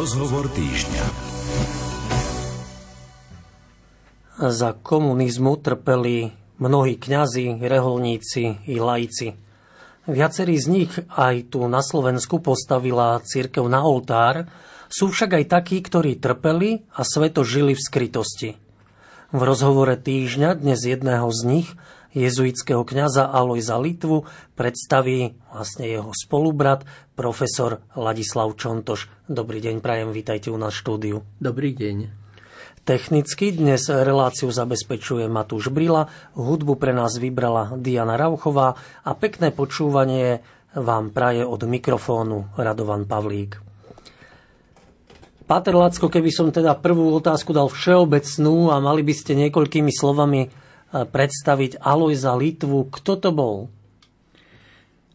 Rozhovor týždňa. Za komunizmu trpeli mnohí kňazi, reholníci i laici. Viacerí z nich aj tu na Slovensku postavila církev na oltár, sú však aj takí, ktorí trpeli a sveto žili v skrytosti. V rozhovore týždňa dnes jedného z nich – jezuitského kňaza Alojza Litvu predstaví vlastne jeho spolubrat, profesor Ladislav Čontoš. Dobrý deň, prajem, vítajte u nás štúdiu. Dobrý deň. Technicky dnes reláciu zabezpečuje Matúš Brila, hudbu pre nás vybrala Diana Rauchová a pekné počúvanie vám praje od mikrofónu Radovan Pavlík. Pater Lacko, keby som teda prvú otázku dal všeobecnú a mali by ste niekoľkými slovami predstaviť Alojza Litvu. Kto to bol?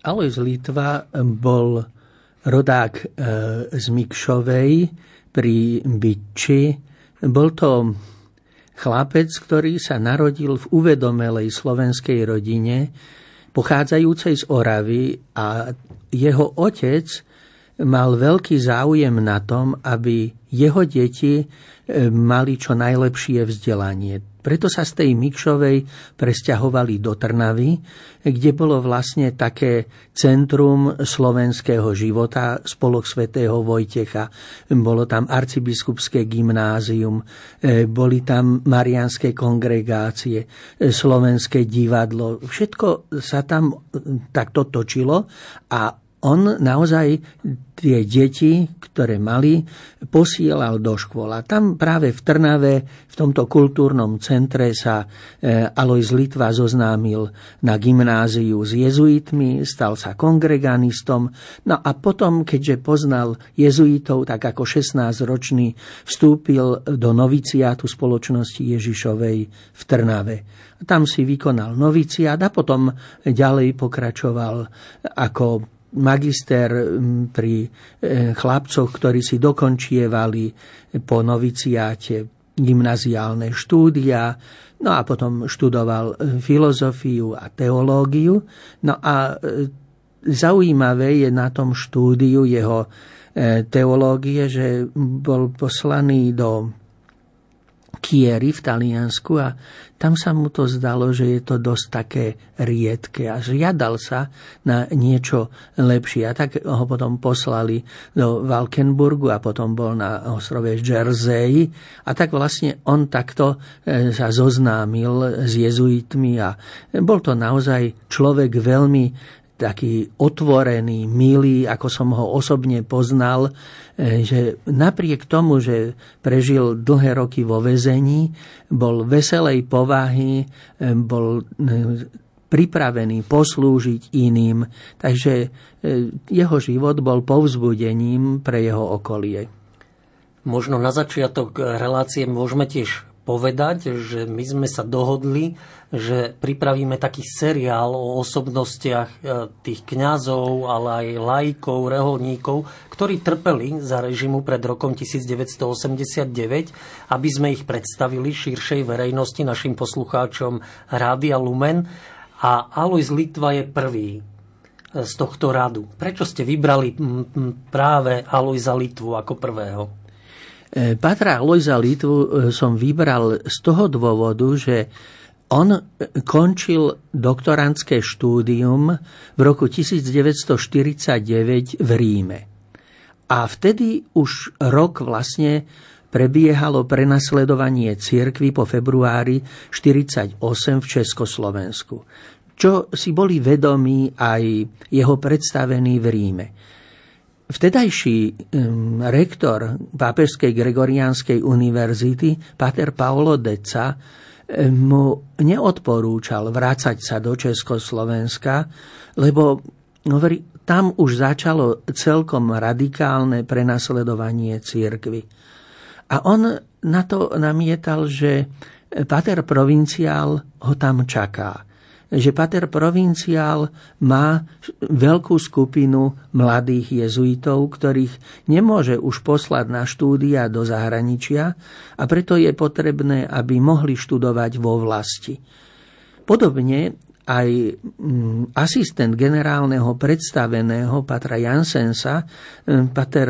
Alojz Litva bol rodák e, z Mikšovej pri Byči. Bol to chlapec, ktorý sa narodil v uvedomelej slovenskej rodine, pochádzajúcej z Oravy a jeho otec mal veľký záujem na tom, aby jeho deti e, mali čo najlepšie vzdelanie. Preto sa z tej Mikšovej presťahovali do Trnavy, kde bolo vlastne také centrum slovenského života, spolok svätého Vojtecha. Bolo tam arcibiskupské gymnázium, e, boli tam marianské kongregácie, e, slovenské divadlo. Všetko sa tam takto točilo a on naozaj tie deti, ktoré mali, posielal do škôl. Tam práve v Trnave, v tomto kultúrnom centre sa e, Alois Litva zoznámil na gymnáziu s jezuitmi, stal sa kongreganistom. No a potom, keďže poznal jezuitov, tak ako 16-ročný vstúpil do noviciátu spoločnosti Ježišovej v Trnave. Tam si vykonal noviciát a potom ďalej pokračoval ako magister pri e, chlapcoch, ktorí si dokončievali po noviciáte gymnaziálne štúdia, no a potom študoval e, filozofiu a teológiu. No a e, zaujímavé je na tom štúdiu jeho teológie, že bol poslaný do Chieri v Taliansku a tam sa mu to zdalo, že je to dosť také riedke a žiadal sa na niečo lepšie. A tak ho potom poslali do Valkenburgu a potom bol na ostrove Jersey. A tak vlastne on takto e, sa zoznámil s jezuitmi a bol to naozaj človek veľmi taký otvorený, milý, ako som ho osobne poznal, e, že napriek tomu, že prežil dlhé roky vo väzení, bol veselej povahy, e, bol e, pripravený poslúžiť iným, takže jeho život bol povzbudením pre jeho okolie. Možno na začiatok relácie môžeme tiež povedať, že my sme sa dohodli, že pripravíme taký seriál o osobnostiach e, tých kňazov, ale aj lajkov, reholníkov, ktorí trpeli za režimu pred rokom 1989, aby sme ich predstavili širšej verejnosti, našim poslucháčom Rádia Lumen. A Alois Litva je prvý e, z tohto radu. Prečo ste vybrali práve Aloisa Litvu ako prvého? E, Patra Lojza Litvu e, som vybral z toho dôvodu, že on končil doktorantské štúdium v roku 1949 v Ríme. A vtedy už rok vlastne prebiehalo prenasledovanie cirkvy po februári 1948 v Československu, čo si boli vedomí aj jeho predstavení v Ríme. Vtedajší um, rektor Pápežskej Gregoriánskej univerzity, pater Paolo Deca, mu neodporúčal vrácať sa do Československa, lebo hovorí, tam už začalo celkom radikálne prenasledovanie církvy. A on na to namietal, že pater provinciál ho tam čaká že Pater Provinciál má veľkú skupinu mladých jezuitov, ktorých nemôže už poslať na štúdia do zahraničia a preto je potrebné, aby mohli študovať vo vlasti. Podobne aj mm, asistent generálneho predstaveného Patra Jansensa, mm, Pater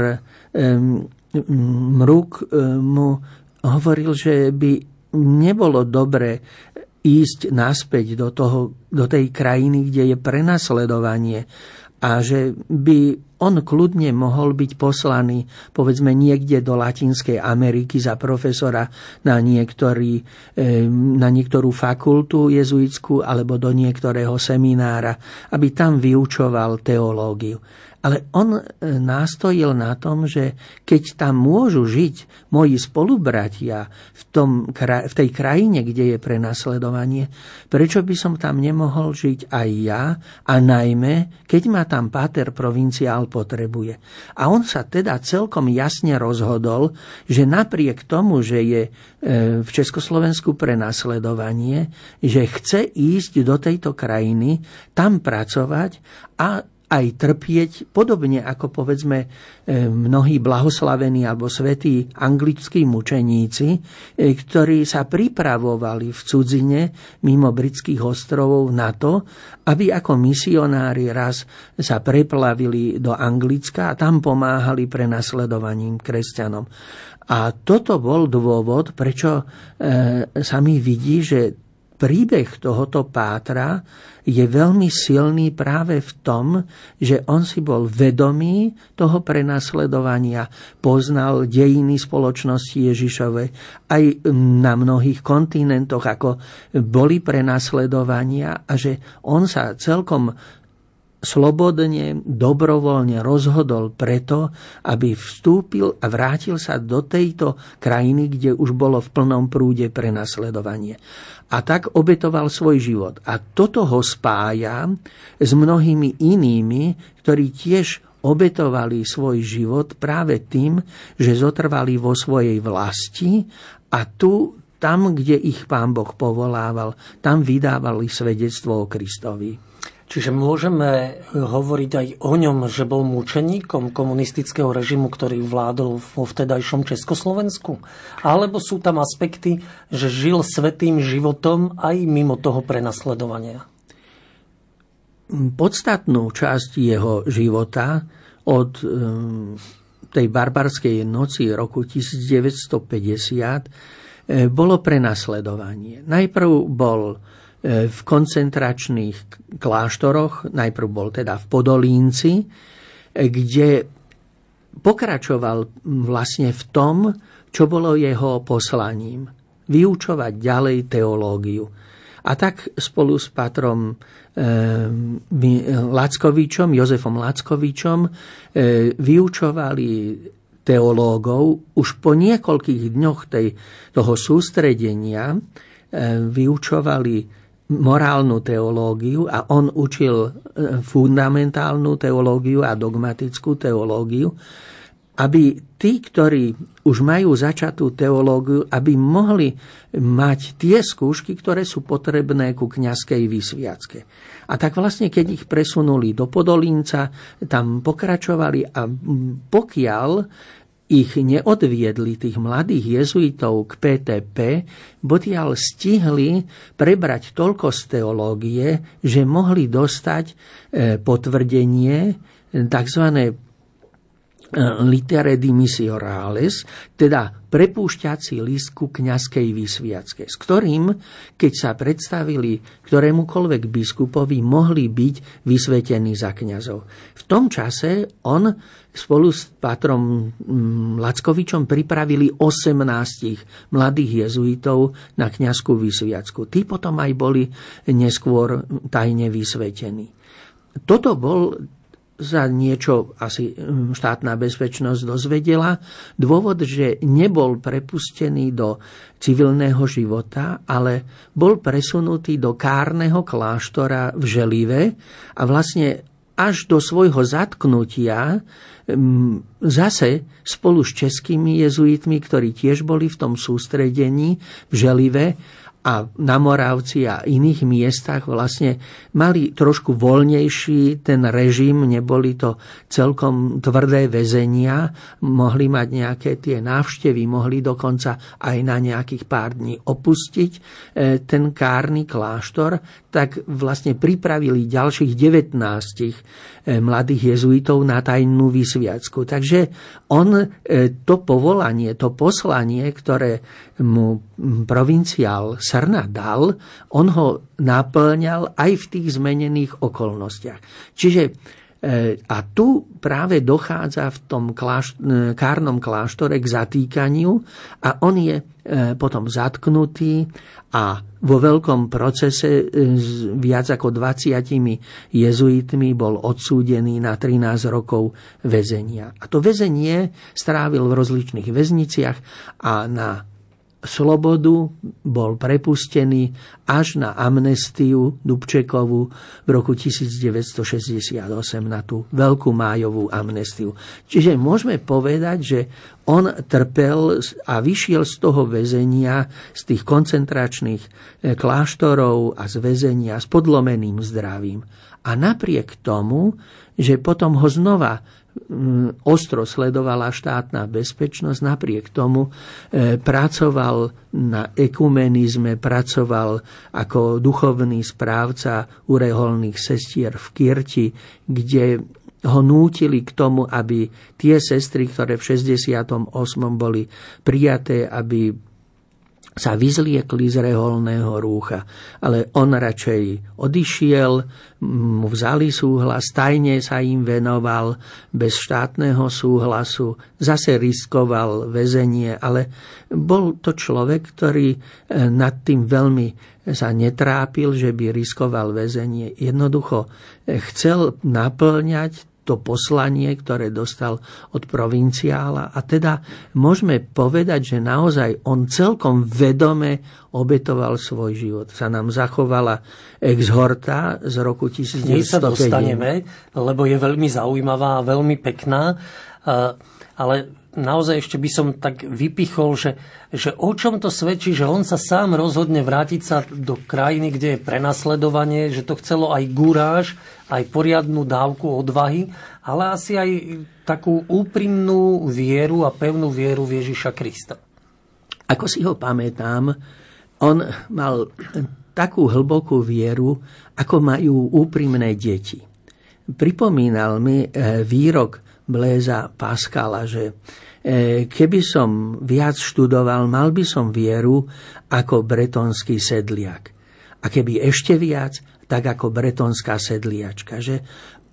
Mruk mu hovoril, že by nebolo dobre ísť naspäť do, toho, do tej krajiny, kde je prenasledovanie a že by on kľudne mohol byť poslaný, povedzme, niekde do Latinskej Ameriky za profesora na, niektorý, na niektorú fakultu jezuitskú alebo do niektorého seminára, aby tam vyučoval teológiu. Ale on e, nástojil na tom, že keď tam môžu žiť moji spolubratia v, tom, v tej krajine, kde je prenasledovanie, prečo by som tam nemohol žiť aj ja a najmä, keď ma tam páter provinciál potrebuje. A on sa teda celkom jasne rozhodol, že napriek tomu, že je e, v Československu prenasledovanie, že chce ísť do tejto krajiny, tam pracovať a aj trpieť, podobne ako povedzme e, mnohí blahoslavení alebo svetí anglickí mučeníci, e, ktorí sa pripravovali v cudzine mimo britských ostrovov na to, aby ako misionári raz sa preplavili do Anglicka a tam pomáhali prenasledovaním kresťanom. A toto bol dôvod, prečo e, sa mi vidí, že príbeh tohoto Pátra je veľmi silný práve v tom, že on si bol vedomý toho prenasledovania, poznal dejiny spoločnosti Ježišovej aj na mnohých kontinentoch, ako boli prenasledovania a že on sa celkom slobodne, dobrovoľne rozhodol preto, aby vstúpil a vrátil sa do tejto krajiny, kde už bolo v plnom prúde prenasledovanie. A tak obetoval svoj život. A toto ho spája s mnohými inými, ktorí tiež obetovali svoj život práve tým, že zotrvali vo svojej vlasti a tu, tam, kde ich pán Boh povolával, tam vydávali svedectvo o Kristovi. Čiže môžeme hovoriť aj o ňom, že bol mučeníkom komunistického režimu, ktorý vládol vo vtedajšom Československu? Alebo sú tam aspekty, že žil svetým životom aj mimo toho prenasledovania? Podstatnú časť jeho života od eh, tej barbarskej noci roku 1950 eh, bolo prenasledovanie. Najprv bol v koncentračných kláštoroch, najprv bol teda v Podolínci, e, kde pokračoval vlastne v tom, čo bolo jeho poslaním. Vyučovať ďalej teológiu. A tak spolu s patrom e, Lackovičom, Jozefom Lackovičom, e, vyučovali teológov už po niekoľkých dňoch tej, toho sústredenia e, vyučovali morálnu teológiu a on učil e, fundamentálnu teológiu a dogmatickú teológiu, aby tí, ktorí už majú začatú teológiu, aby mohli mať tie skúšky, ktoré sú potrebné ku kňazskej vysviacke. A tak vlastne, keď ich presunuli do Podolínca, tam pokračovali a pokiaľ ich neodviedli, tých mladých jezuitov k PTP, botiaľ stihli prebrať toľko z teológie, že mohli dostať e, potvrdenie tzv. E, litere dimissiorales, teda prepúšťací list ku kňazskej vysviacke, s ktorým, keď sa predstavili ktorémukoľvek biskupovi, mohli byť vysvetení za kňazov. V tom čase on spolu s patrom mm, Lackovičom pripravili 18 mladých jezuitov na kňazskú vysviacku. Tí potom aj boli neskôr tajne vysvetení. Toto bol za niečo asi hm, štátna bezpečnosť dozvedela. Dôvod, že nebol prepustený do civilného života, ale bol presunutý do kárneho kláštora v Želive a vlastne až do svojho zatknutia hm, zase spolu s českými jezuitmi, ktorí tiež boli v tom sústredení v Želive, a na Moravci a iných miestach vlastne mali trošku voľnejší ten režim, neboli to celkom tvrdé väzenia, mohli mať nejaké tie návštevy, mohli dokonca aj na nejakých pár dní opustiť e, ten kárny kláštor, tak vlastne pripravili ďalších 19 e, mladých jezuitov na tajnú vysviacku. Takže on e, to povolanie, to poslanie, ktoré mu provinciál Srna dal, on ho naplňal aj v tých zmenených okolnostiach. Čiže e, a tu práve dochádza v tom kláš- e, kárnom kláštore k zatýkaniu a on je e, potom zatknutý a vo veľkom procese s viac ako 20 jezuitmi bol odsúdený na 13 rokov väzenia. A to väzenie strávil v rozličných väzniciach a na slobodu bol prepustený až na amnestiu Dubčekovu v roku 1968 na tú veľkú májovú amnestiu. Čiže môžeme povedať, že on trpel a vyšiel z toho väzenia, z tých koncentračných eh, kláštorov a z väzenia s podlomeným zdravím. A napriek tomu, že potom ho znova ostro sledovala štátna bezpečnosť, napriek tomu e, pracoval na ekumenizme, pracoval ako duchovný správca ureholných sestier v Kirti, kde ho nútili k tomu, aby tie sestry, ktoré v 68. boli prijaté, aby sa vyzliekli z reholného rúcha. Ale on radšej odišiel, mu vzali súhlas, tajne sa im venoval, bez štátneho súhlasu, zase riskoval väzenie, ale bol to človek, ktorý eh, nad tým veľmi sa netrápil, že by riskoval väzenie. Jednoducho eh, chcel naplňať to poslanie, ktoré dostal od provinciála. A teda môžeme povedať, že naozaj on celkom vedome obetoval svoj život. Sa nám zachovala exhorta z roku 1905. My sa dostaneme, lebo je veľmi zaujímavá a veľmi pekná. Ale naozaj ešte by som tak vypichol, že, že o čom to svedčí, že on sa sám rozhodne vrátiť sa do krajiny, kde je prenasledovanie, že to chcelo aj gúráž, aj poriadnu dávku odvahy, ale asi aj takú úprimnú vieru a pevnú vieru v Ježiša Krista. Ako si ho pamätám, on mal takú hlbokú vieru, ako majú úprimné deti. Pripomínal mi eh, výrok Bléza Pascala, že e, keby som viac študoval, mal by som vieru ako bretonský sedliak. A keby ešte viac, tak ako bretonská sedliačka. Že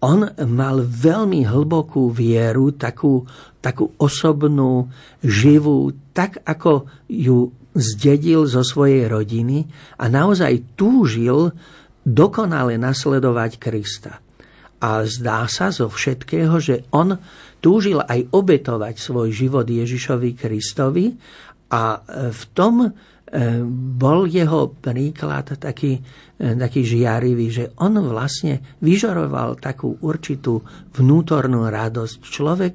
on mal veľmi hlbokú vieru, takú, takú osobnú, živú, tak ako ju zdedil zo svojej rodiny a naozaj túžil dokonale nasledovať Krista. A zdá sa zo všetkého, že on túžil aj obetovať svoj život Ježišovi Kristovi a e, v tom e, bol jeho príklad taký, e, taký žiarivý, že on vlastne vyžoroval takú určitú vnútornú radosť. Človek,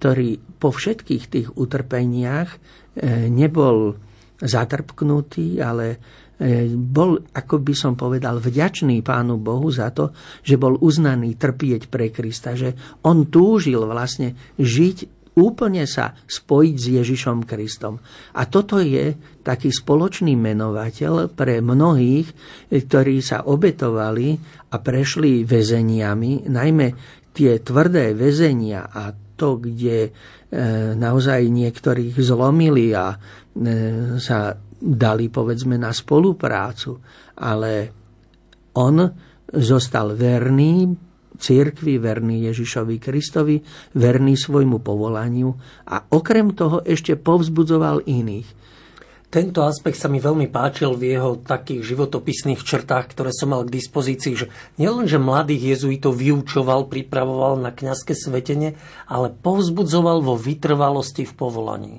ktorý po všetkých tých utrpeniach nebol zatrpknutý, ale bol, ako by som povedal, vďačný Pánu Bohu za to, že bol uznaný trpieť pre Krista, že on túžil vlastne žiť úplne sa spojiť s Ježišom Kristom. A toto je taký spoločný menovateľ pre mnohých, ktorí sa obetovali a prešli väzeniami, najmä tie tvrdé väzenia a to, kde e, naozaj niektorých zlomili a e, sa dali povedzme na spoluprácu, ale on zostal verný cirkvi, verný Ježišovi Kristovi, verný svojmu povolaniu a okrem toho ešte povzbudzoval iných. Tento aspekt sa mi veľmi páčil v jeho takých životopisných črtách, ktoré som mal k dispozícii, že nielenže mladých jezuitov vyučoval, pripravoval na kňazské svetenie, ale povzbudzoval vo vytrvalosti v povolaní.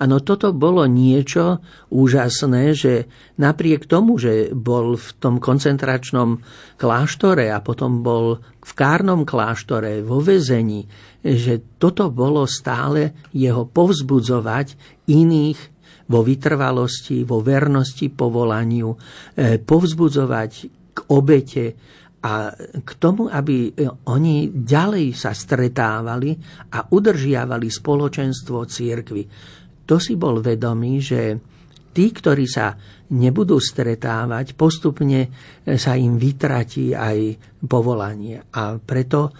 Áno, toto bolo niečo úžasné, že napriek tomu, že bol v tom koncentračnom kláštore a potom bol v kárnom kláštore vo vezení, že toto bolo stále jeho povzbudzovať iných vo vytrvalosti, vo vernosti povolaniu, e, povzbudzovať k obete a k tomu, aby oni ďalej sa stretávali a udržiavali spoločenstvo církvy. To si bol vedomý, že tí, ktorí sa nebudú stretávať, postupne sa im vytratí aj povolanie. A preto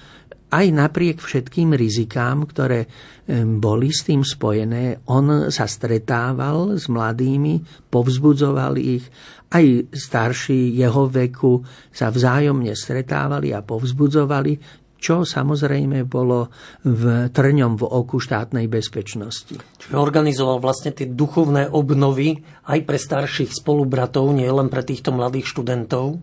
aj napriek všetkým rizikám, ktoré boli s tým spojené, on sa stretával s mladými, povzbudzoval ich, aj starší jeho veku sa vzájomne stretávali a povzbudzovali, čo samozrejme bolo v trňom v oku štátnej bezpečnosti. Čiže organizoval vlastne tie duchovné obnovy aj pre starších spolubratov, nie len pre týchto mladých študentov?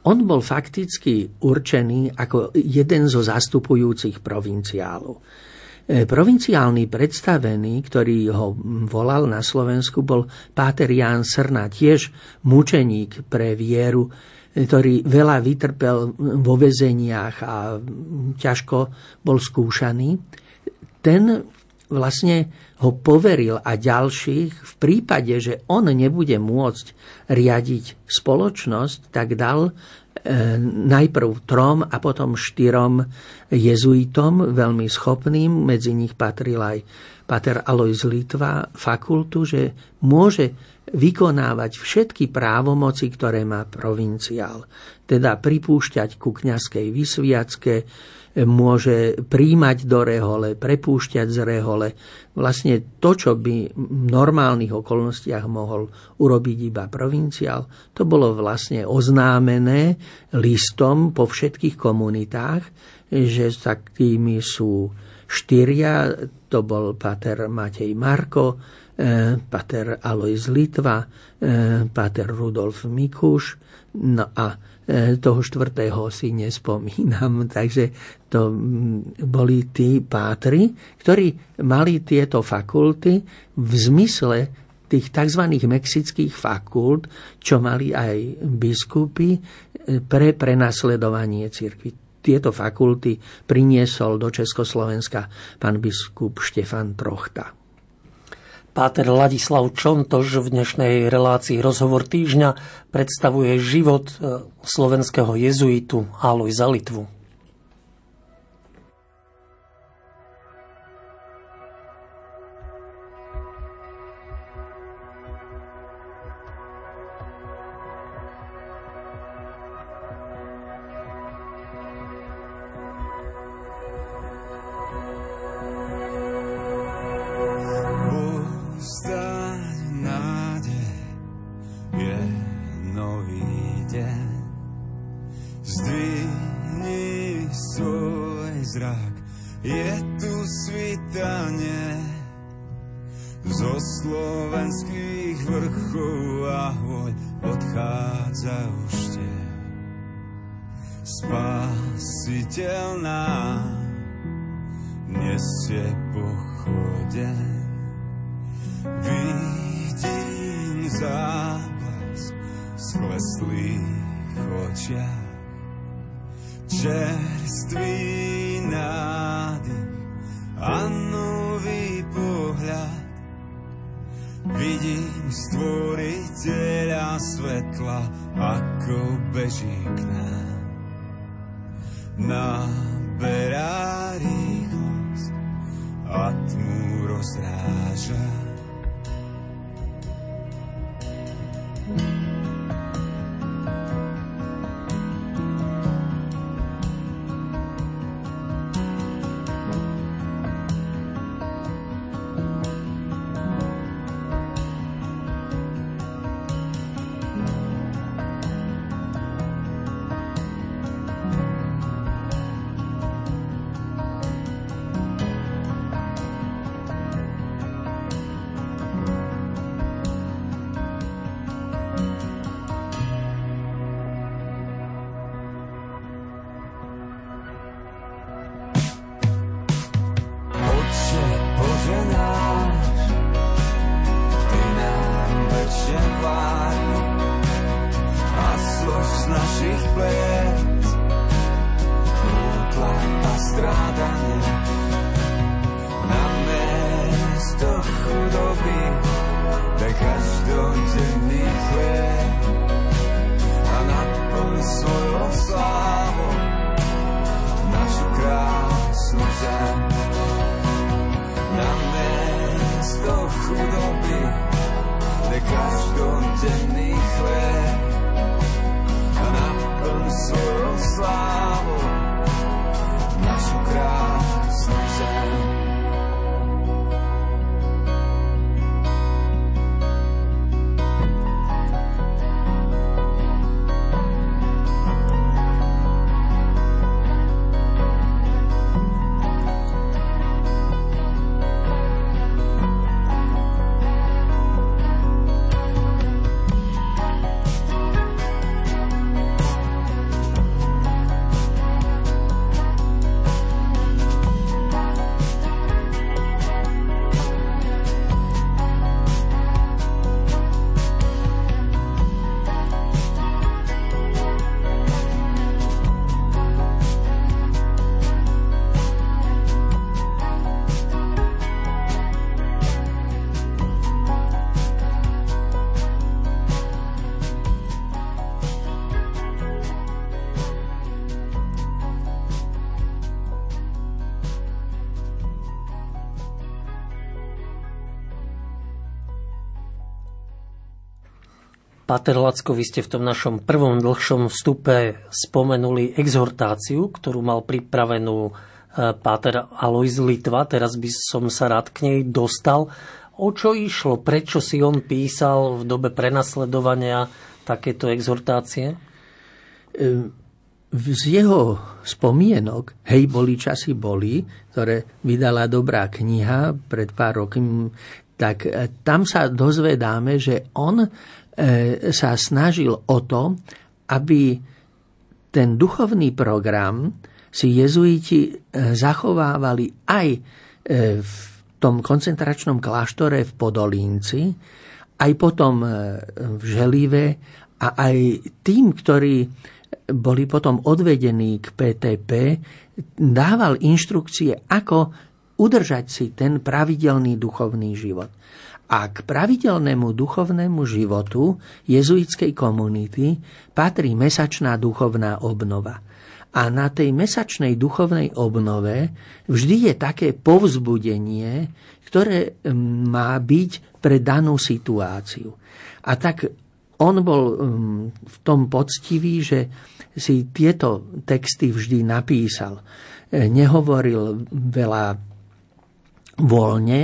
On bol fakticky určený ako jeden zo zastupujúcich provinciálov. E, provinciálny predstavený, ktorý ho volal na Slovensku, bol Páter Ján Srna, tiež mučeník pre vieru, ktorý veľa vytrpel vo vezeniach a ťažko bol skúšaný, ten vlastne ho poveril a ďalších v prípade, že on nebude môcť riadiť spoločnosť, tak dal e, najprv trom a potom štyrom jezuitom, veľmi schopným, medzi nich patril aj pater Alois Litva, fakultu, že môže vykonávať všetky právomoci, ktoré má provinciál. Teda pripúšťať ku kňazskej vysviacke, môže príjmať do rehole, prepúšťať z rehole. Vlastne to, čo by v normálnych okolnostiach mohol urobiť iba provinciál, to bolo vlastne oznámené listom po všetkých komunitách, že takými sú štyria, to bol pater Matej Marko, pater Alois Litva, e, pater Rudolf Mikuš, no a e, toho štvrtého si nespomínam, takže to boli tí pátri, ktorí mali tieto fakulty v zmysle tých tzv. mexických fakult, čo mali aj biskupy pre prenasledovanie cirkvi. Tieto fakulty priniesol do Československa pán biskup Štefan Trochta. Páter Ladislav Čontoš v dnešnej relácii Rozhovor týždňa predstavuje život e, slovenského jezuitu Alojza Litvu. death. rozráža. Pater Lacko, vy ste v tom našom prvom dlhšom vstupe spomenuli exhortáciu, ktorú mal pripravenú Páter Alois Litva. Teraz by som sa rád k nej dostal. O čo išlo? Prečo si on písal v dobe prenasledovania takéto exhortácie? Z jeho spomienok, hej, boli časy boli, ktoré vydala dobrá kniha pred pár rokmi, tak e, tam sa dozvedáme, že on e, sa snažil o to, aby ten duchovný program si jezuiti e, zachovávali aj v tom koncentračnom kláštore v Podolínci, aj potom e, v Želive a aj tým, ktorí boli potom odvedení k PTP, dával inštrukcie, ako udržať si ten pravidelný duchovný život. A k pravidelnému duchovnému životu jezuitskej komunity patrí mesačná duchovná obnova. A na tej mesačnej duchovnej obnove vždy je také povzbudenie, ktoré má byť pre danú situáciu. A tak on bol v tom poctivý, že si tieto texty vždy napísal. E, nehovoril veľa voľne,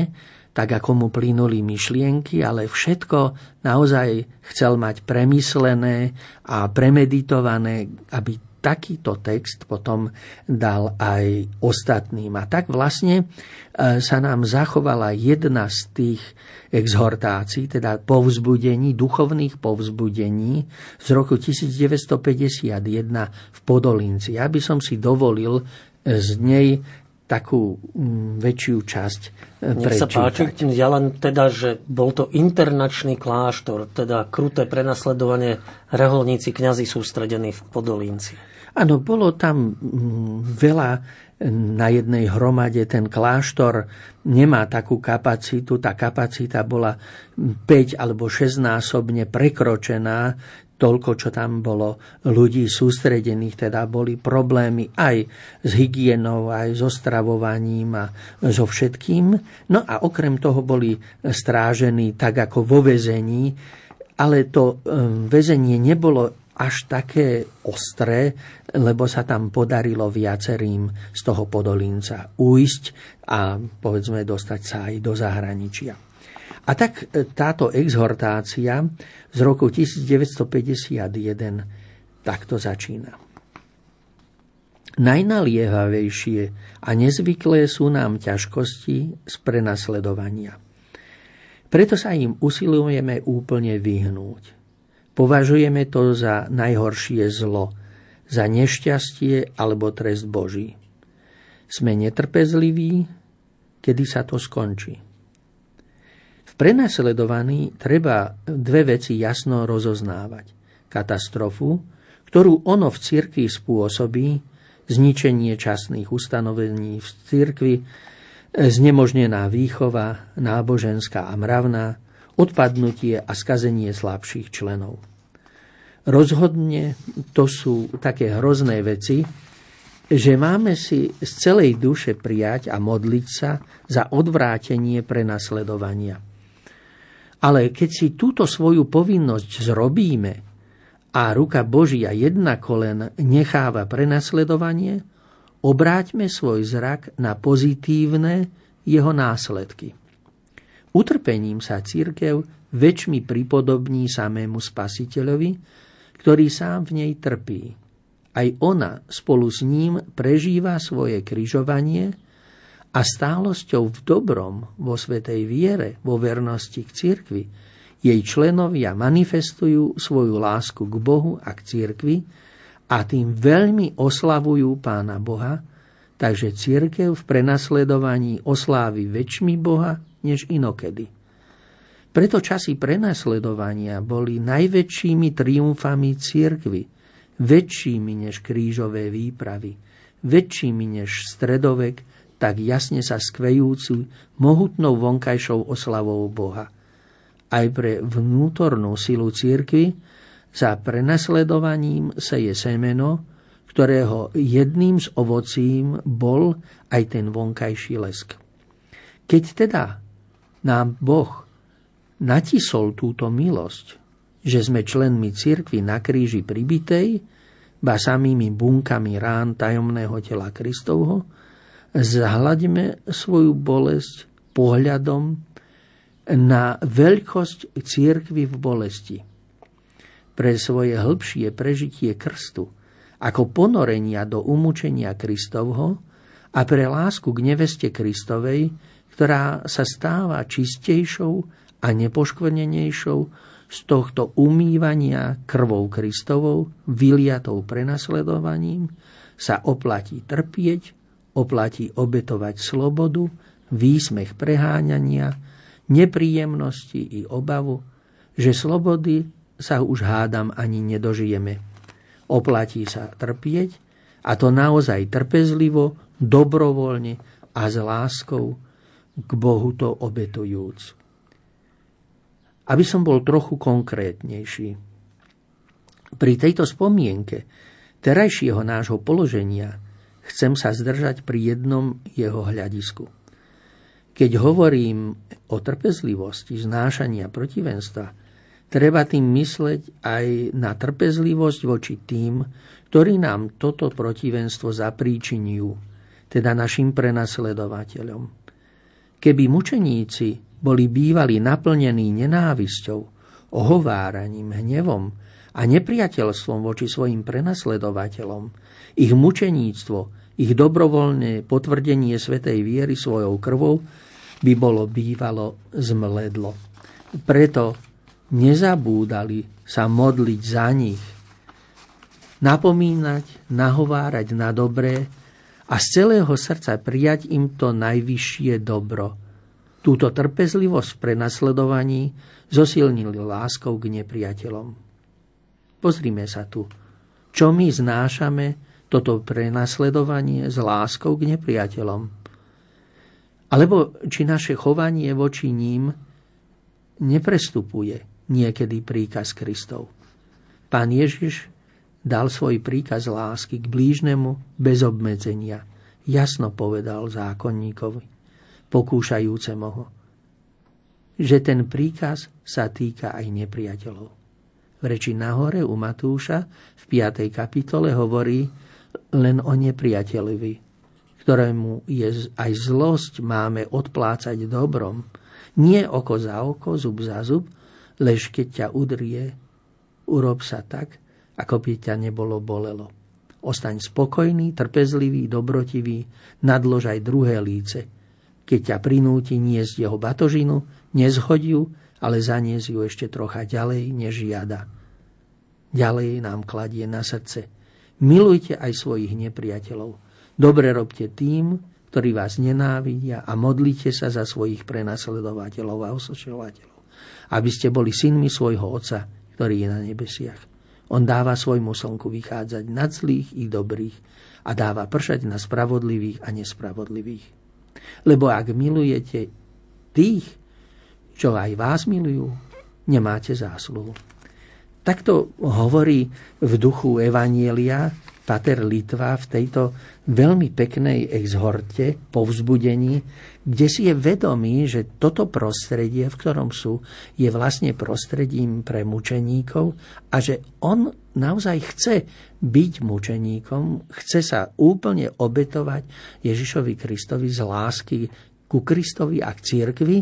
tak ako mu plynuli myšlienky, ale všetko naozaj chcel mať premyslené a premeditované, aby takýto text potom dal aj ostatným. A tak vlastne e, sa nám zachovala jedna z tých exhortácií, teda povzbudení, duchovných povzbudení z roku 1951 v Podolinci. Ja by som si dovolil z nej takú mm, väčšiu časť prečítať. Nech sa páči, ja len teda, že bol to internačný kláštor, teda kruté prenasledovanie reholníci kňazi sústredení v Podolínci. Áno, bolo tam mm, veľa na jednej hromade. Ten kláštor nemá takú kapacitu. Tá kapacita bola 5 alebo 6 násobne prekročená toľko, čo tam bolo ľudí sústredených, teda boli problémy aj s hygienou, aj so stravovaním a so všetkým. No a okrem toho boli strážení tak ako vo väzení, ale to ehm, väzenie nebolo až také ostré, lebo sa tam podarilo viacerým z toho podolínca uísť a povedzme dostať sa aj do zahraničia. A tak e, táto exhortácia z roku 1951 takto začína. Najnaliehavejšie a nezvyklé sú nám ťažkosti z prenasledovania. Preto sa im usilujeme úplne vyhnúť. Považujeme to za najhoršie zlo, za nešťastie alebo trest Boží. Sme netrpezliví, kedy sa to skončí. Prenasledovaní treba dve veci jasno rozoznávať. Katastrofu, ktorú ono v cirkvi spôsobí, zničenie časných ustanovení v cirkvi, znemožnená výchova, náboženská a mravná, odpadnutie a skazenie slabších členov. Rozhodne to sú také hrozné veci, že máme si z celej duše prijať a modliť sa za odvrátenie prenasledovania. Ale keď si túto svoju povinnosť zrobíme a ruka Božia jedna kolen necháva prenasledovanie, obráťme svoj zrak na pozitívne jeho následky. Utrpením sa církev väčšmi pripodobní samému spasiteľovi, ktorý sám v nej trpí. Aj ona spolu s ním prežíva svoje kryžovanie a stálosťou v dobrom, vo svetej viere, vo vernosti k cirkvi, jej členovia manifestujú svoju lásku k Bohu a k cirkvi a tým veľmi oslavujú Pána Boha, takže církev v prenasledovaní oslávi väčšmi Boha než inokedy. Preto časy prenasledovania boli najväčšími triumfami cirkvy, väčšími než krížové výpravy, väčšími než stredovek, tak jasne sa skvejúcu mohutnou vonkajšou oslavou Boha. Aj pre vnútornú silu cirkvy za prenasledovaním sa je semeno, ktorého jedným z ovocím bol aj ten vonkajší lesk. Keď teda nám Boh natisol túto milosť, že sme členmi cirkvi na kríži pribitej, ba samými bunkami rán tajomného tela Kristovho, zahľaďme svoju bolesť pohľadom na veľkosť cirkvy v bolesti. Pre svoje hĺbšie prežitie krstu, ako ponorenia do umúčenia Kristovho a pre lásku k neveste Kristovej, ktorá sa stáva čistejšou a nepoškvrnenejšou z tohto umývania krvou Kristovou, vyliatou prenasledovaním, sa oplatí trpieť, oplatí obetovať slobodu, výsmech preháňania, nepríjemnosti i obavu, že slobody sa už hádam ani nedožijeme. Oplatí sa trpieť, a to naozaj trpezlivo, dobrovoľne a s láskou, k Bohu to obetujúc. Aby som bol trochu konkrétnejší. Pri tejto spomienke terajšieho nášho položenia chcem sa zdržať pri jednom jeho hľadisku. Keď hovorím o trpezlivosti, znášania protivenstva, treba tým mysleť aj na trpezlivosť voči tým, ktorí nám toto protivenstvo zapríčinujú, teda našim prenasledovateľom. Keby mučeníci boli bývali naplnení nenávisťou, ohováraním, hnevom a nepriateľstvom voči svojim prenasledovateľom, ich mučeníctvo, ich dobrovoľné potvrdenie svetej viery svojou krvou by bolo bývalo zmledlo. Preto nezabúdali sa modliť za nich, napomínať, nahovárať na dobré a z celého srdca prijať im to najvyššie dobro. Túto trpezlivosť pre nasledovaní zosilnili láskou k nepriateľom. Pozrime sa tu. Čo my znášame toto prenasledovanie s láskou k nepriateľom? Alebo či naše chovanie voči ním neprestupuje niekedy príkaz Kristov. Pán Ježiš dal svoj príkaz lásky k blížnemu bez obmedzenia. Jasno povedal zákonníkovi, pokúšajúcemu ho, že ten príkaz sa týka aj nepriateľov. V reči nahore u Matúša v 5. kapitole hovorí len o nepriateľovi, ktorému je aj zlosť máme odplácať dobrom, nie oko za oko, zub za zub, lež keď ťa udrie, urob sa tak, ako by ťa nebolo bolelo. Ostaň spokojný, trpezlivý, dobrotivý, nadlož aj druhé líce. Keď ťa prinúti niesť jeho batožinu, nezhoď ju, ale zanies ju ešte trocha ďalej, než žiada. Ďalej nám kladie na srdce. Milujte aj svojich nepriateľov. Dobre robte tým, ktorí vás nenávidia a modlite sa za svojich prenasledovateľov a osočovateľov, aby ste boli synmi svojho Otca, ktorý je na nebesiach. On dáva svojmu slnku vychádzať nad zlých i dobrých a dáva pršať na spravodlivých a nespravodlivých. Lebo ak milujete tých, čo aj vás milujú, nemáte zásluhu. Takto hovorí v duchu Evanielia Pater Litva v tejto veľmi peknej exhorte, povzbudení, kde si je vedomý, že toto prostredie, v ktorom sú, je vlastne prostredím pre mučeníkov a že on naozaj chce byť mučeníkom, chce sa úplne obetovať Ježišovi Kristovi z lásky ku Kristovi a k církvi,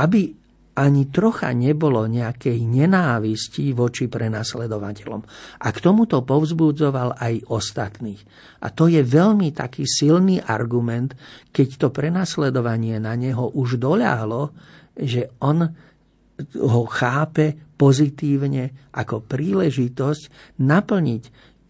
aby ani trocha nebolo nejakej nenávisti voči prenasledovateľom. A k tomuto povzbudzoval aj ostatných. A to je veľmi taký silný argument, keď to prenasledovanie na neho už doľahlo, že on ho chápe pozitívne ako príležitosť naplniť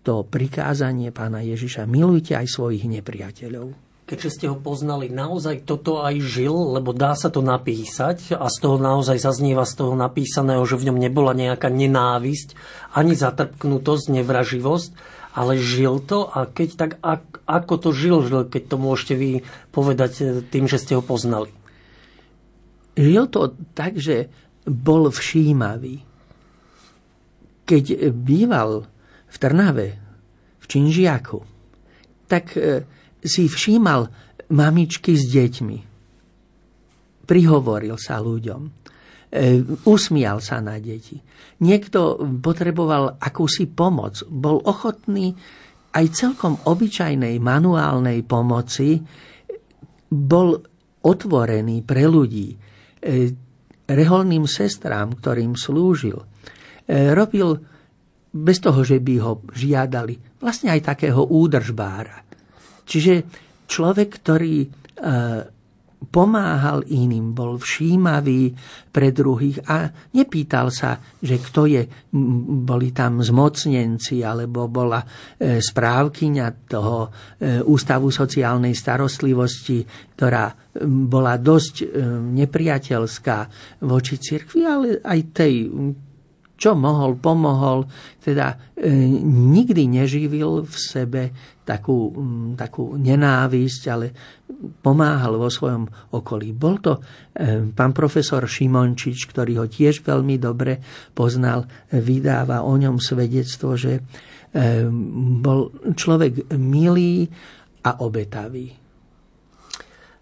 to prikázanie pána Ježiša. Milujte aj svojich nepriateľov keďže ste ho poznali, naozaj toto aj žil, lebo dá sa to napísať a z toho naozaj zaznieva z toho napísaného, že v ňom nebola nejaká nenávisť, ani zatrpknutosť, nevraživosť, ale žil to a keď tak, ako to žil, keď to môžete vy povedať e, tým, že ste ho poznali? Žil to tak, že bol všímavý. Keď býval v Trnave, v Činžiaku, tak e, si všímal mamičky s deťmi. Prihovoril sa ľuďom. usmial sa na deti. Niekto potreboval akúsi pomoc, bol ochotný aj celkom obyčajnej manuálnej pomoci, bol otvorený pre ľudí, reholným sestrám, ktorým slúžil. Robil bez toho, že by ho žiadali, vlastne aj takého údržbára. Čiže človek, ktorý pomáhal iným, bol všímavý pre druhých a nepýtal sa, že kto je, boli tam zmocnenci alebo bola e, správkyňa toho e, Ústavu sociálnej starostlivosti, ktorá bola dosť e, nepriateľská voči cirkvi, ale aj tej čo mohol, pomohol, teda e, nikdy neživil v sebe takú, m, takú nenávisť, ale pomáhal vo svojom okolí. Bol to e, pán profesor Šimončič, ktorý ho tiež veľmi dobre poznal, vydáva o ňom svedectvo, že e, bol človek milý a obetavý.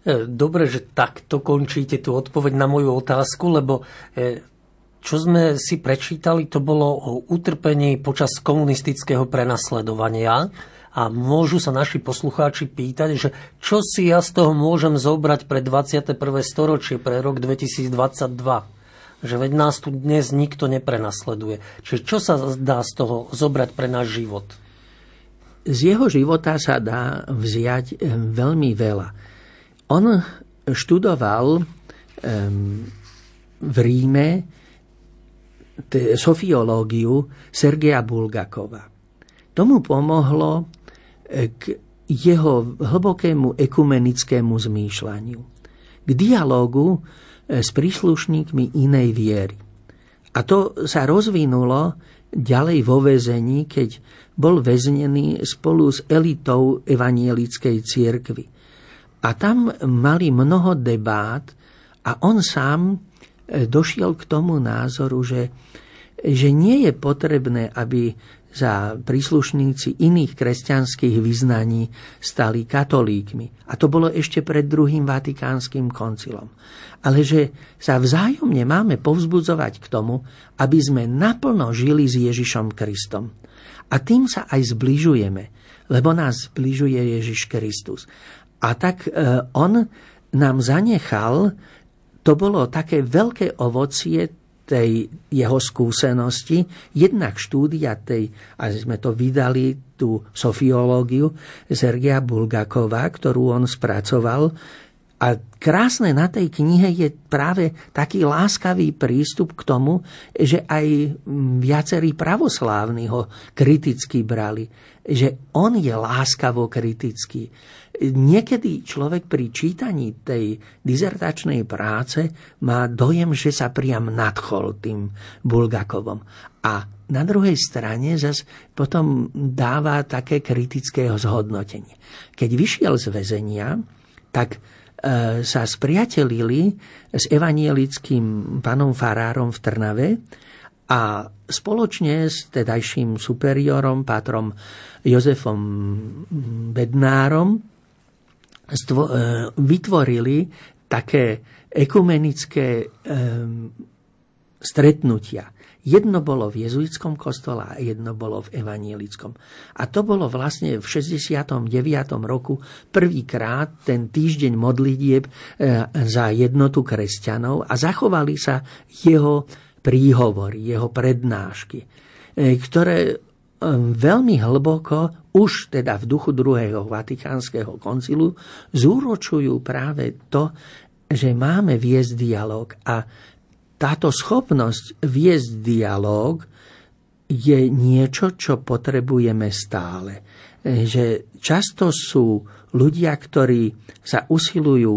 E, dobre, že takto končíte tú odpoveď na moju otázku, lebo e, čo sme si prečítali, to bolo o utrpení počas komunistického prenasledovania. A môžu sa naši poslucháči pýtať, že čo si ja z toho môžem zobrať pre 21. storočie, pre rok 2022 že veď nás tu dnes nikto neprenasleduje. Čiže čo sa dá z toho zobrať pre náš život? Z jeho života sa dá vziať eh, veľmi veľa. On študoval um, v Ríme sofiológiu Sergeja Bulgakova. Tomu pomohlo e, k jeho hlbokému ekumenickému zmýšľaniu, k dialogu e, s príslušníkmi inej viery. A to sa rozvinulo ďalej vo väzení, keď bol väznený spolu s elitou evanielickej cirkvy. A tam mali mnoho debát a on sám došiel k tomu názoru, že, že nie je potrebné, aby za príslušníci iných kresťanských vyznaní stali katolíkmi. A to bolo ešte pred druhým vatikánskym koncilom. Ale že sa vzájomne máme povzbudzovať k tomu, aby sme naplno žili s Ježišom Kristom. A tým sa aj zbližujeme, lebo nás zbližuje Ježiš Kristus. A tak e, on nám zanechal to bolo také veľké ovocie tej jeho skúsenosti, jednak štúdia tej, a sme to vydali, tú sofiológiu Sergia Bulgakova, ktorú on spracoval. A krásne na tej knihe je práve taký láskavý prístup k tomu, že aj viacerí pravoslávni ho kriticky brali, že on je láskavo kritický Niekedy človek pri čítaní tej dizertačnej práce má dojem, že sa priam nadchol tým Bulgakovom. A na druhej strane zase potom dáva také kritické zhodnotenie. Keď vyšiel z väzenia, tak e, sa spriatelili s evanielickým panom Farárom v Trnave a spoločne s tedajším superiorom, pátrom Jozefom Bednárom, E, vytvorili také ekumenické stretnutia. Jedno bolo v jezuitskom kostole a jedno bolo v evanielickom. A to bolo vlastne v 69. roku prvýkrát ten týždeň modlitieb e, za jednotu kresťanov a zachovali sa jeho príhovory, jeho prednášky, ktoré veľmi hlboko, už teda v duchu druhého vatikánskeho koncilu, zúročujú práve to, že máme viesť dialog a táto schopnosť viesť dialog je niečo, čo potrebujeme stále. Že často sú ľudia, ktorí sa usilujú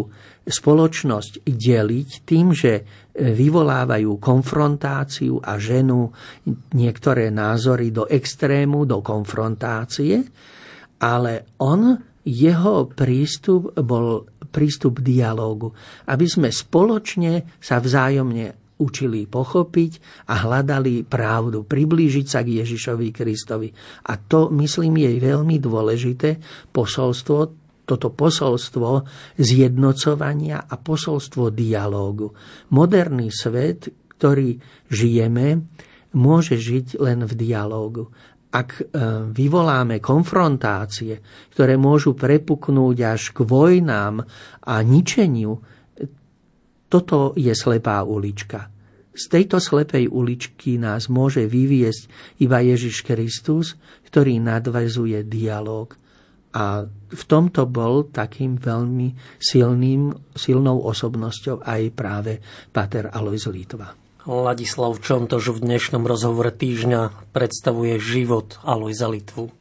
spoločnosť deliť tým, že vyvolávajú konfrontáciu a ženu niektoré názory do extrému, do konfrontácie, ale on, jeho prístup bol prístup dialógu, aby sme spoločne sa vzájomne učili pochopiť a hľadali pravdu, priblížiť sa k Ježišovi Kristovi. A to, myslím, je veľmi dôležité posolstvo toto posolstvo zjednocovania a posolstvo dialógu. Moderný svet, ktorý žijeme, môže žiť len v dialógu. Ak e, vyvoláme konfrontácie, ktoré môžu prepuknúť až k vojnám a ničeniu, toto je slepá ulička. Z tejto slepej uličky nás môže vyviesť iba Ježiš Kristus, ktorý nadvezuje dialog a v tomto bol takým veľmi silným, silnou osobnosťou aj práve Pater Alois Litva. Ladislav Čontož v dnešnom rozhovore týždňa predstavuje život Alojza Litvu.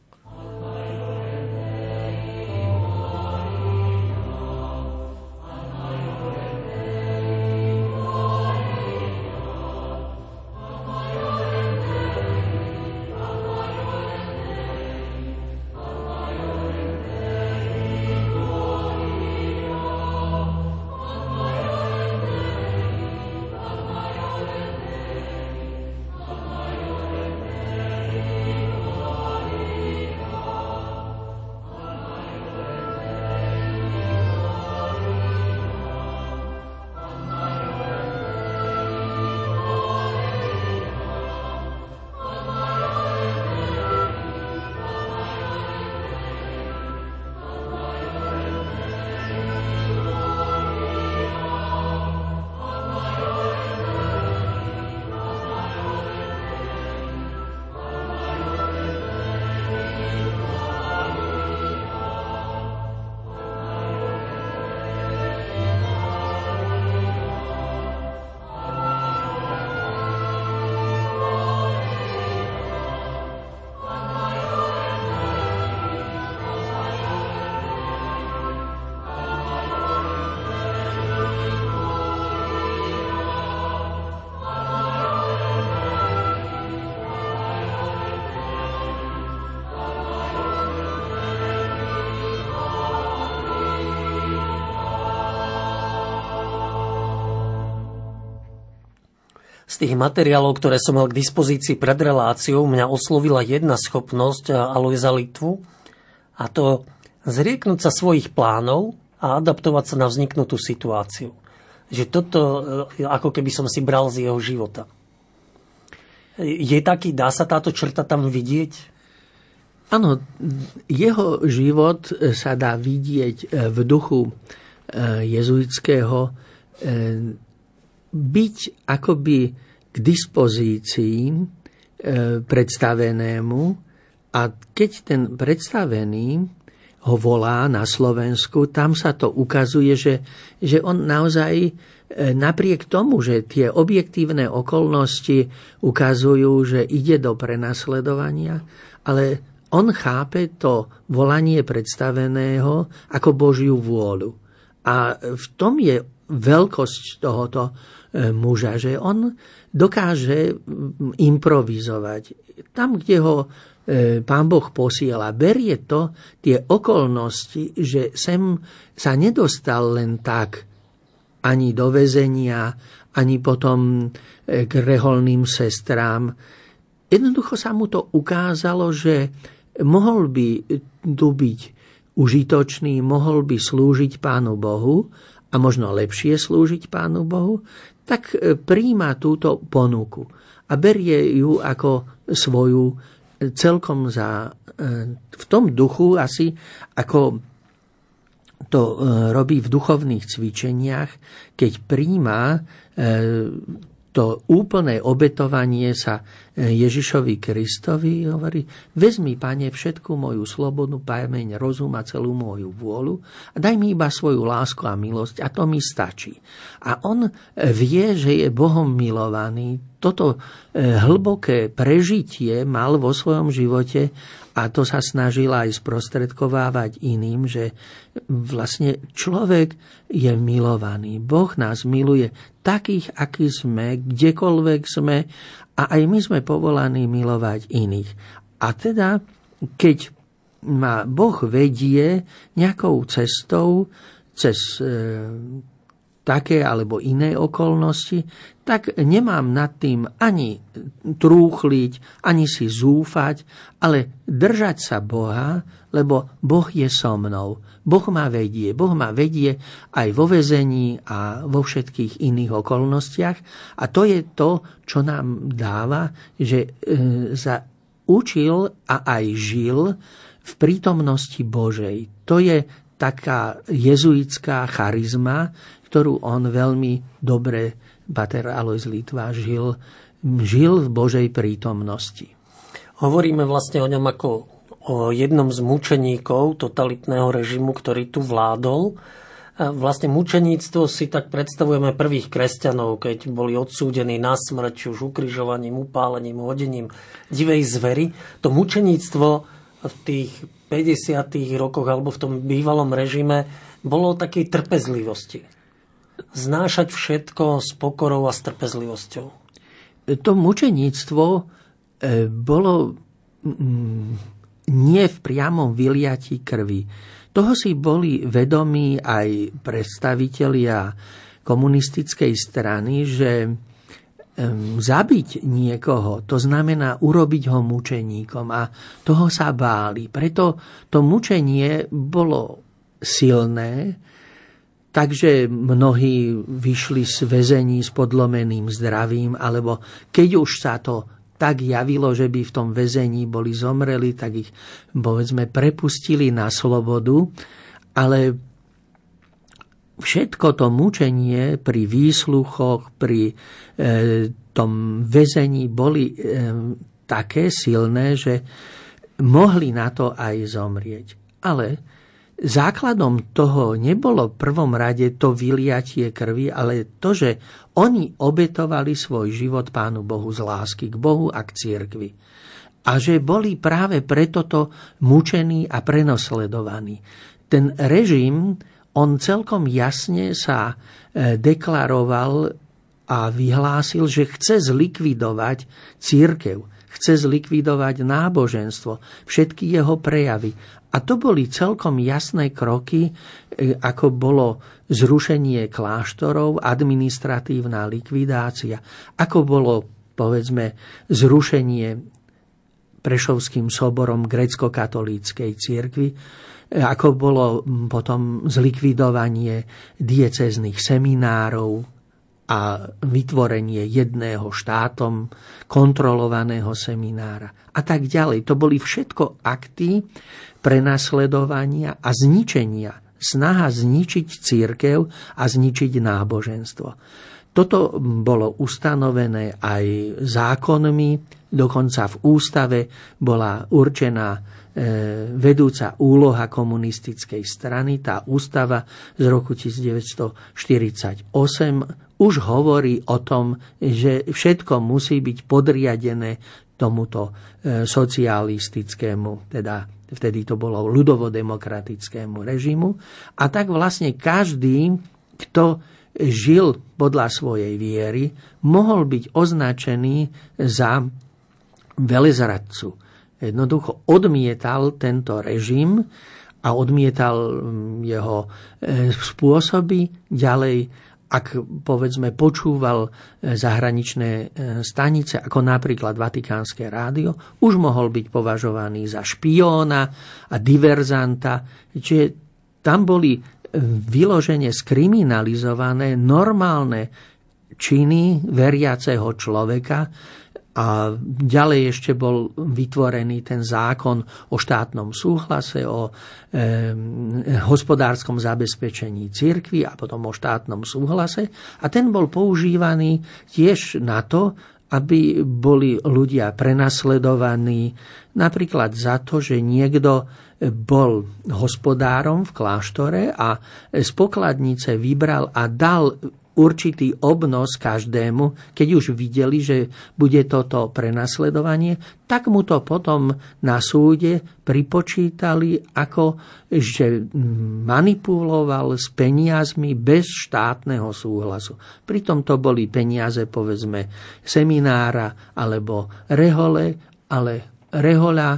Tých materiálov, ktoré som mal k dispozícii pred reláciou, mňa oslovila jedna schopnosť Alojza Litvu a to zrieknúť sa svojich plánov a adaptovať sa na vzniknutú situáciu. Že toto, e, ako keby som si bral z jeho života. Je taký, dá sa táto črta tam vidieť? Áno, jeho život sa dá vidieť e, v duchu jezuitského byť akoby k dispozícii e, predstavenému a keď ten predstavený ho volá na Slovensku, tam sa to ukazuje, že, že on naozaj e, napriek tomu, že tie objektívne okolnosti ukazujú, že ide do prenasledovania, ale on chápe to volanie predstaveného ako Božiu vôľu. A v tom je veľkosť tohoto muža, že on dokáže improvizovať. Tam, kde ho e, pán Boh posiela, berie to, tie okolnosti, že sem sa nedostal len tak ani do väzenia, ani potom e, k reholným sestrám. Jednoducho sa mu to ukázalo, že mohol by tu byť užitočný, mohol by slúžiť Pánu Bohu a možno lepšie slúžiť Pánu Bohu, tak e, príjma túto ponuku a berie ju ako svoju e, celkom za, e, v tom duchu asi, ako to robí v duchovných cvičeniach, keď príjma to úplné obetovanie sa e, Ježišovi Kristovi hovorí, vezmi, pane, všetku moju slobodu, pameň, rozum a celú moju vôľu a daj mi iba svoju lásku a milosť a to mi stačí. A on vie, že je Bohom milovaný, toto e, hlboké prežitie mal vo svojom živote a to sa snažila aj sprostredkovávať iným, že vlastne človek je milovaný. Boh nás miluje takých, akí sme, kdekoľvek sme a aj my sme povolaní milovať iných. A teda, keď ma Boh vedie nejakou cestou, cez e, také alebo iné okolnosti, tak nemám nad tým ani trúchliť, ani si zúfať, ale držať sa Boha, lebo Boh je so mnou. Boh ma vedie. Boh ma vedie aj vo vezení a vo všetkých iných okolnostiach. A to je to, čo nám dáva, že e, sa učil a aj žil v prítomnosti Božej. To je taká jezuitská charizma, ktorú on veľmi dobre, Pater Alois Litva, žil, žil v Božej prítomnosti. Hovoríme vlastne o ňom ako o jednom z mučeníkov totalitného režimu, ktorý tu vládol. Vlastne mučeníctvo si tak predstavujeme prvých kresťanov, keď boli odsúdení na smrť, už ukrižovaním, upálením, hodením divej zvery. To mučeníctvo v tých 50. rokoch alebo v tom bývalom režime bolo o takej trpezlivosti znášať všetko s pokorou a s trpezlivosťou. To mučeníctvo e, bolo mm, nie v priamom vyliati krvi. Toho si boli vedomí aj predstavitelia komunistickej strany, že zabiť niekoho, to znamená urobiť ho mučeníkom a toho sa báli. Preto to mučenie bolo silné, Takže mnohí vyšli z väzení s podlomeným zdravím, alebo keď už sa to tak javilo, že by v tom väzení boli zomreli, tak ich povedzme prepustili na slobodu, ale všetko to mučenie pri výsluchoch, pri e, tom väzení boli e, také silné, že mohli na to aj zomrieť. Ale základom toho nebolo v prvom rade to vyliatie krvi, ale to, že oni obetovali svoj život Pánu Bohu z lásky k Bohu a k církvi. A že boli práve preto to mučení a prenosledovaní. Ten režim, on celkom jasne sa e, deklaroval a vyhlásil, že chce zlikvidovať církev, chce zlikvidovať náboženstvo, všetky jeho prejavy. A to boli celkom jasné kroky, e, ako bolo zrušenie kláštorov, administratívna likvidácia, ako bolo, povedzme, zrušenie Prešovským soborom grecko-katolíckej cirkvi, ako bolo potom zlikvidovanie diecezných seminárov, a vytvorenie jedného štátom kontrolovaného seminára a tak ďalej. To boli všetko akty prenasledovania a zničenia. Snaha zničiť církev a zničiť náboženstvo. Toto bolo ustanovené aj zákonmi, dokonca v ústave bola určená vedúca úloha komunistickej strany. Tá ústava z roku 1948 už hovorí o tom, že všetko musí byť podriadené tomuto e, socialistickému, teda vtedy to bolo ľudovodemokratickému režimu. A tak vlastne každý, kto žil podľa svojej viery, mohol byť označený za velezradcu. Jednoducho odmietal tento režim a odmietal jeho e, spôsoby ďalej ak povedzme počúval e, zahraničné e, stanice, ako napríklad Vatikánske rádio, už mohol byť považovaný za špióna a diverzanta. Čiže tam boli vyložene skriminalizované normálne činy veriaceho človeka, a ďalej ešte bol vytvorený ten zákon o štátnom súhlase, o e, hospodárskom zabezpečení cirkvy a potom o štátnom súhlase. A ten bol používaný tiež na to, aby boli ľudia prenasledovaní napríklad za to, že niekto bol hospodárom v kláštore a z pokladnice vybral a dal určitý obnos každému, keď už videli, že bude toto prenasledovanie, tak mu to potom na súde pripočítali ako, že manipuloval s peniazmi bez štátneho súhlasu. Pritom to boli peniaze, povedzme, seminára alebo rehole, ale rehoľa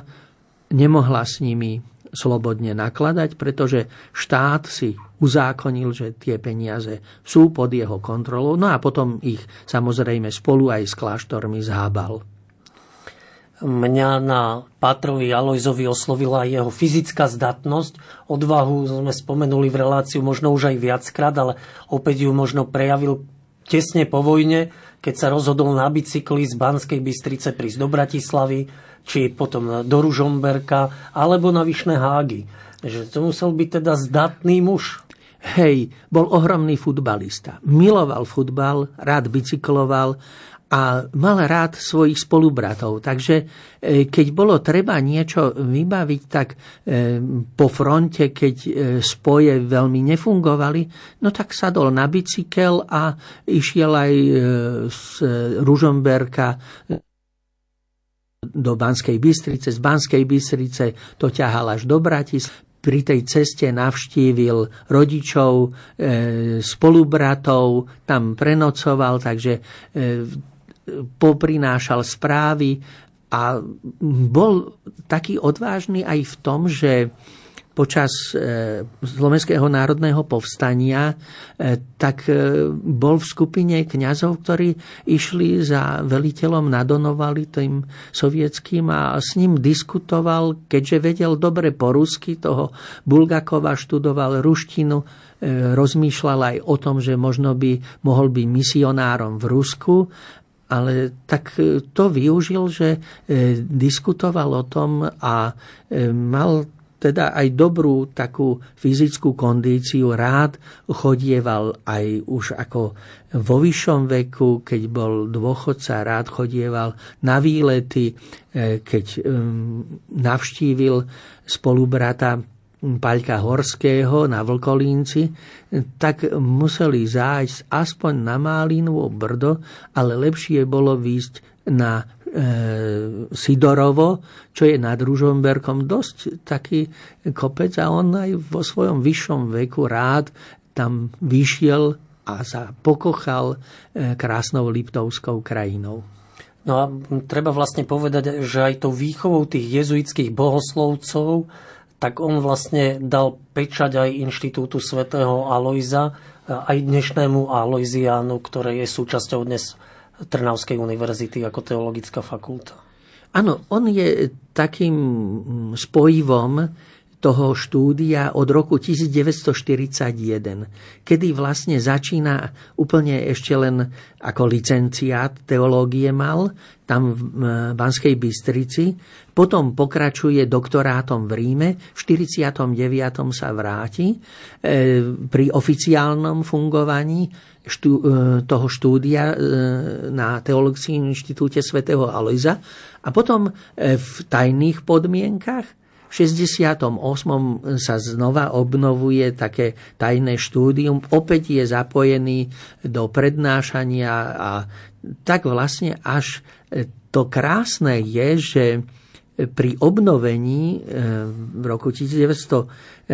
nemohla s nimi slobodne nakladať, pretože štát si uzákonil, že tie peniaze sú pod jeho kontrolou, no a potom ich samozrejme spolu aj s kláštormi zhábal. Mňa na Pátrovi Alojzovi oslovila jeho fyzická zdatnosť. Odvahu sme spomenuli v reláciu možno už aj viackrát, ale opäť ju možno prejavil tesne po vojne, keď sa rozhodol na bicykli z Banskej Bystrice prísť do Bratislavy, či potom do Ružomberka, alebo na Vyšné Hágy. Že to musel byť teda zdatný muž. Hej, bol ohromný futbalista. Miloval futbal, rád bicykloval a mal rád svojich spolubratov. Takže e, keď bolo treba niečo vybaviť, tak e, po fronte, keď e, spoje veľmi nefungovali, no tak sadol na bicykel a išiel aj z Ružomberka do Banskej Bystrice, z Banskej Bystrice to ťahal až do Bratis. Pri tej ceste navštívil rodičov, spolubratov, tam prenocoval, takže poprinášal správy a bol taký odvážny aj v tom, že počas e, Slovenského národného povstania, e, tak e, bol v skupine kňazov, ktorí išli za veliteľom nadonovali tým sovietským a s ním diskutoval, keďže vedel dobre po rusky, toho Bulgakova študoval ruštinu, rozmýšľal aj o tom, že možno by mohol byť misionárom v Rusku ale tak e, to využil, že e, diskutoval o tom a e, mal teda aj dobrú takú fyzickú kondíciu, rád chodieval aj už ako vo vyššom veku, keď bol dôchodca, rád chodieval na výlety, keď navštívil spolubrata Paľka Horského na Vlkolínci, tak museli zájsť aspoň na Málinovo Brdo, ale lepšie bolo výjsť na e, Sidorovo, čo je nad Ružomberkom dosť taký kopec a on aj vo svojom vyššom veku rád tam vyšiel a sa pokochal e, krásnou Liptovskou krajinou. No a treba vlastne povedať, že aj tou výchovou tých jezuitských bohoslovcov tak on vlastne dal pečať aj Inštitútu svätého Alojza, aj dnešnému Alojziánu, ktoré je súčasťou dnes Trnavskej univerzity ako teologická fakulta. Áno, on je takým spojivom toho štúdia od roku 1941, kedy vlastne začína úplne ešte len ako licenciát teológie mal, tam v Banskej Bystrici, potom pokračuje doktorátom v Ríme, v 49. sa vráti e, pri oficiálnom fungovaní štú, e, toho štúdia e, na Teologickom inštitúte svätého Alojza a potom v tajných podmienkach 68. sa znova obnovuje také tajné štúdium, opäť je zapojený do prednášania a tak vlastne až to krásne je, že pri obnovení eh, v roku 1991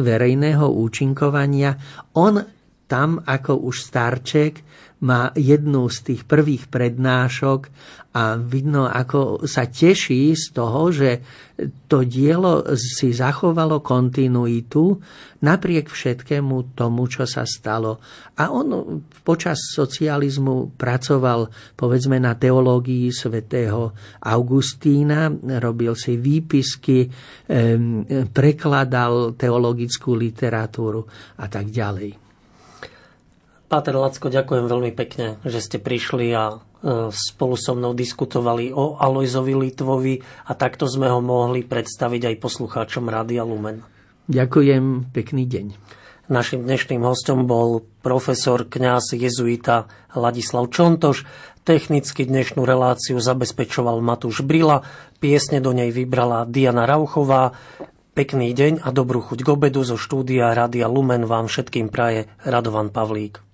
verejného účinkovania on tam ako už starček má jednu z tých prvých prednášok a vidno, ako sa teší z toho, že to dielo si zachovalo kontinuitu napriek všetkému tomu, čo sa stalo. A on počas socializmu pracoval povedzme na teológii svätého Augustína, robil si výpisky, prekladal teologickú literatúru a tak ďalej. Páter Lacko, ďakujem veľmi pekne, že ste prišli a e, spolu so mnou diskutovali o Alojzovi Litvovi a takto sme ho mohli predstaviť aj poslucháčom Rádia Lumen. Ďakujem, pekný deň. Našim dnešným hostom bol profesor kňaz jezuita Ladislav Čontoš. Technicky dnešnú reláciu zabezpečoval Matúš Brila, piesne do nej vybrala Diana Rauchová. Pekný deň a dobrú chuť k obedu zo štúdia Rádia Lumen vám všetkým praje Radovan Pavlík.